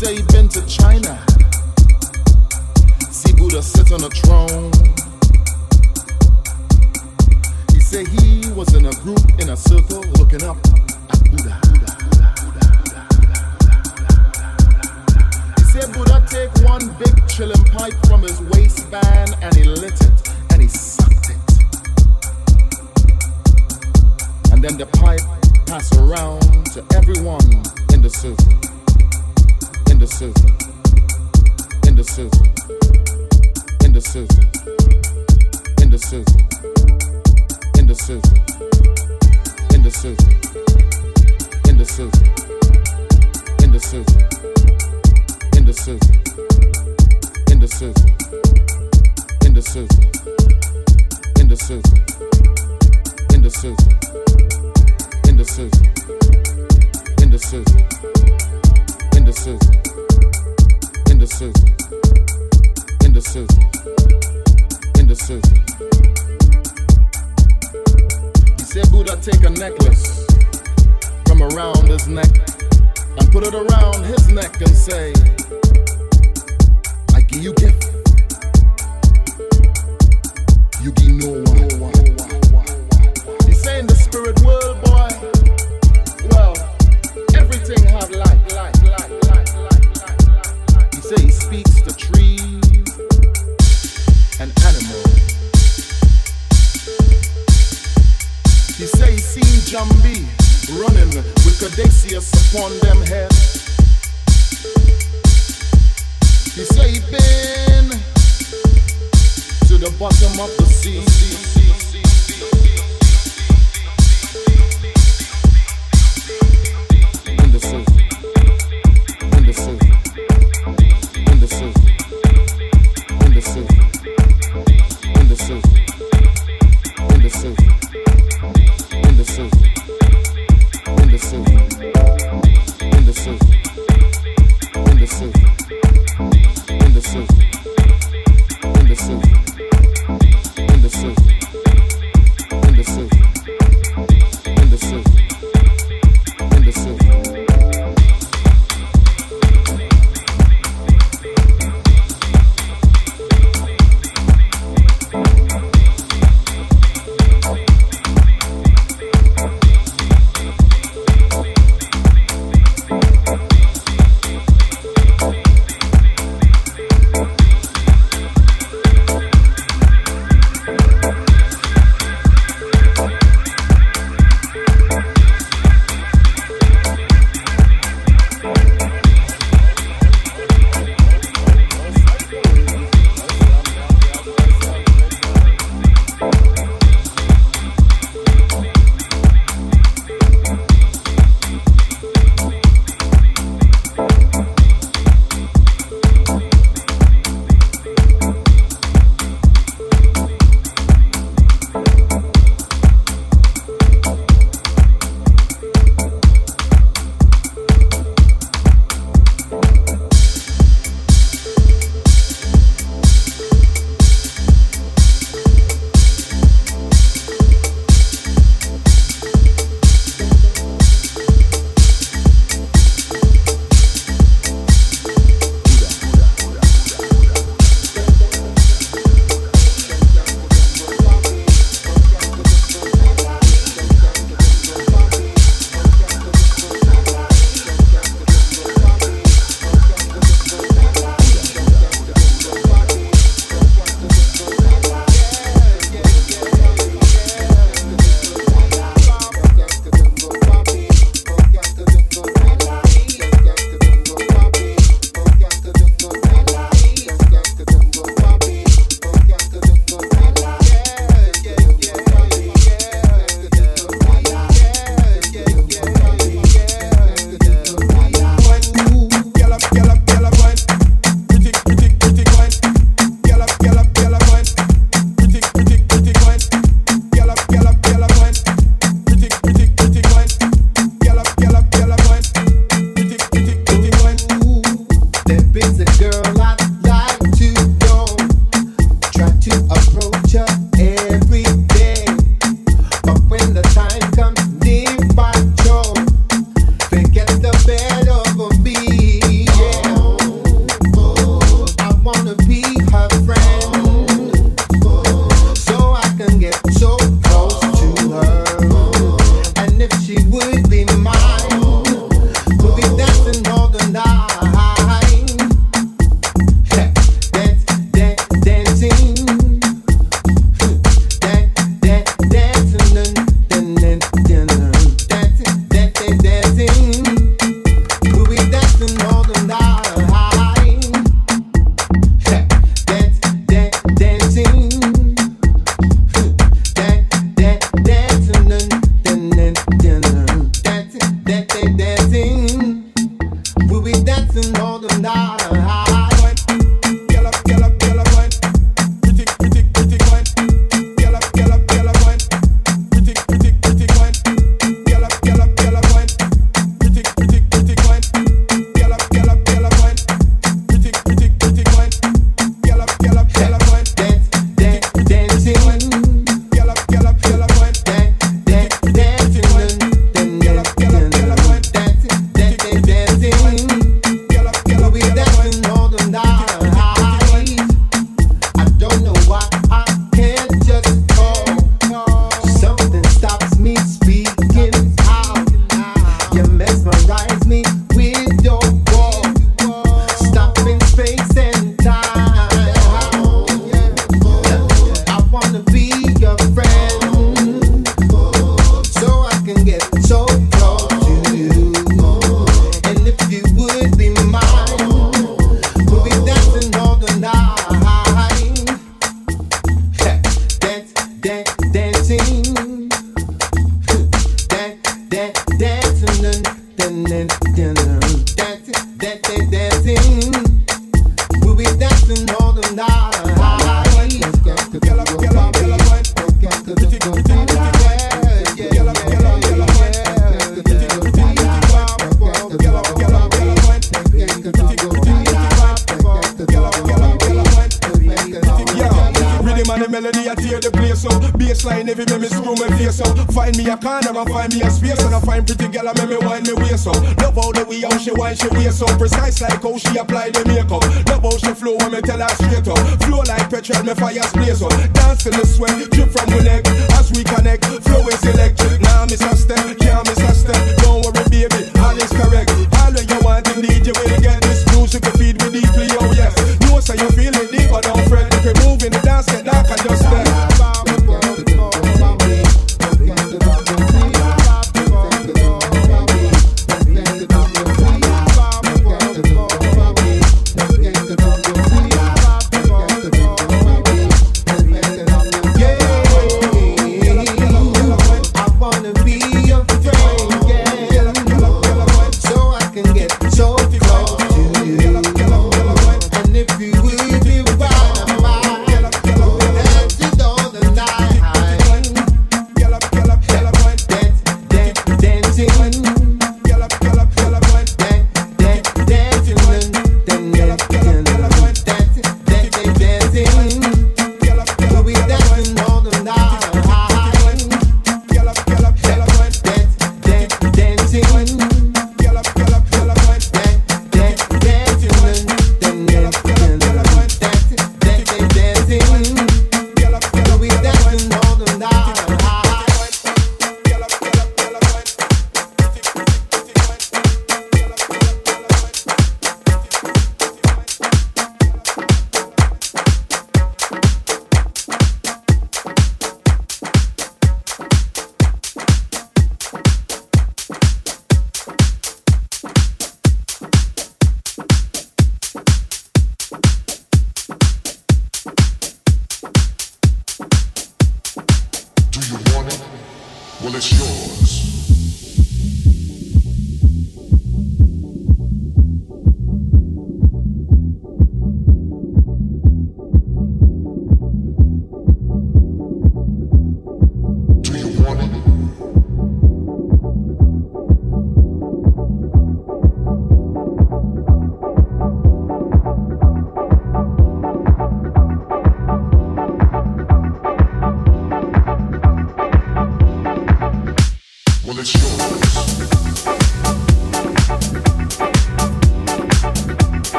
say he been to China. See Buddha sit on a throne. He say he was in a group in a circle looking up at Buddha. He said Buddha take one big chillum pipe from his waistband and he lit it and he sucked it. And then the pipe pass around to everyone in the circle. In the circle. In the circle. In the circle. In the circle. In the circle. In. In the circle. In the circle. In the circle. In the circle. He said Buddha take a necklace from around his neck and put it around his neck and say, I give you gift. You give no one. The spirit world, Jambi running with Cadacius upon them head. He say he been to the bottom of the sea. busy, girl.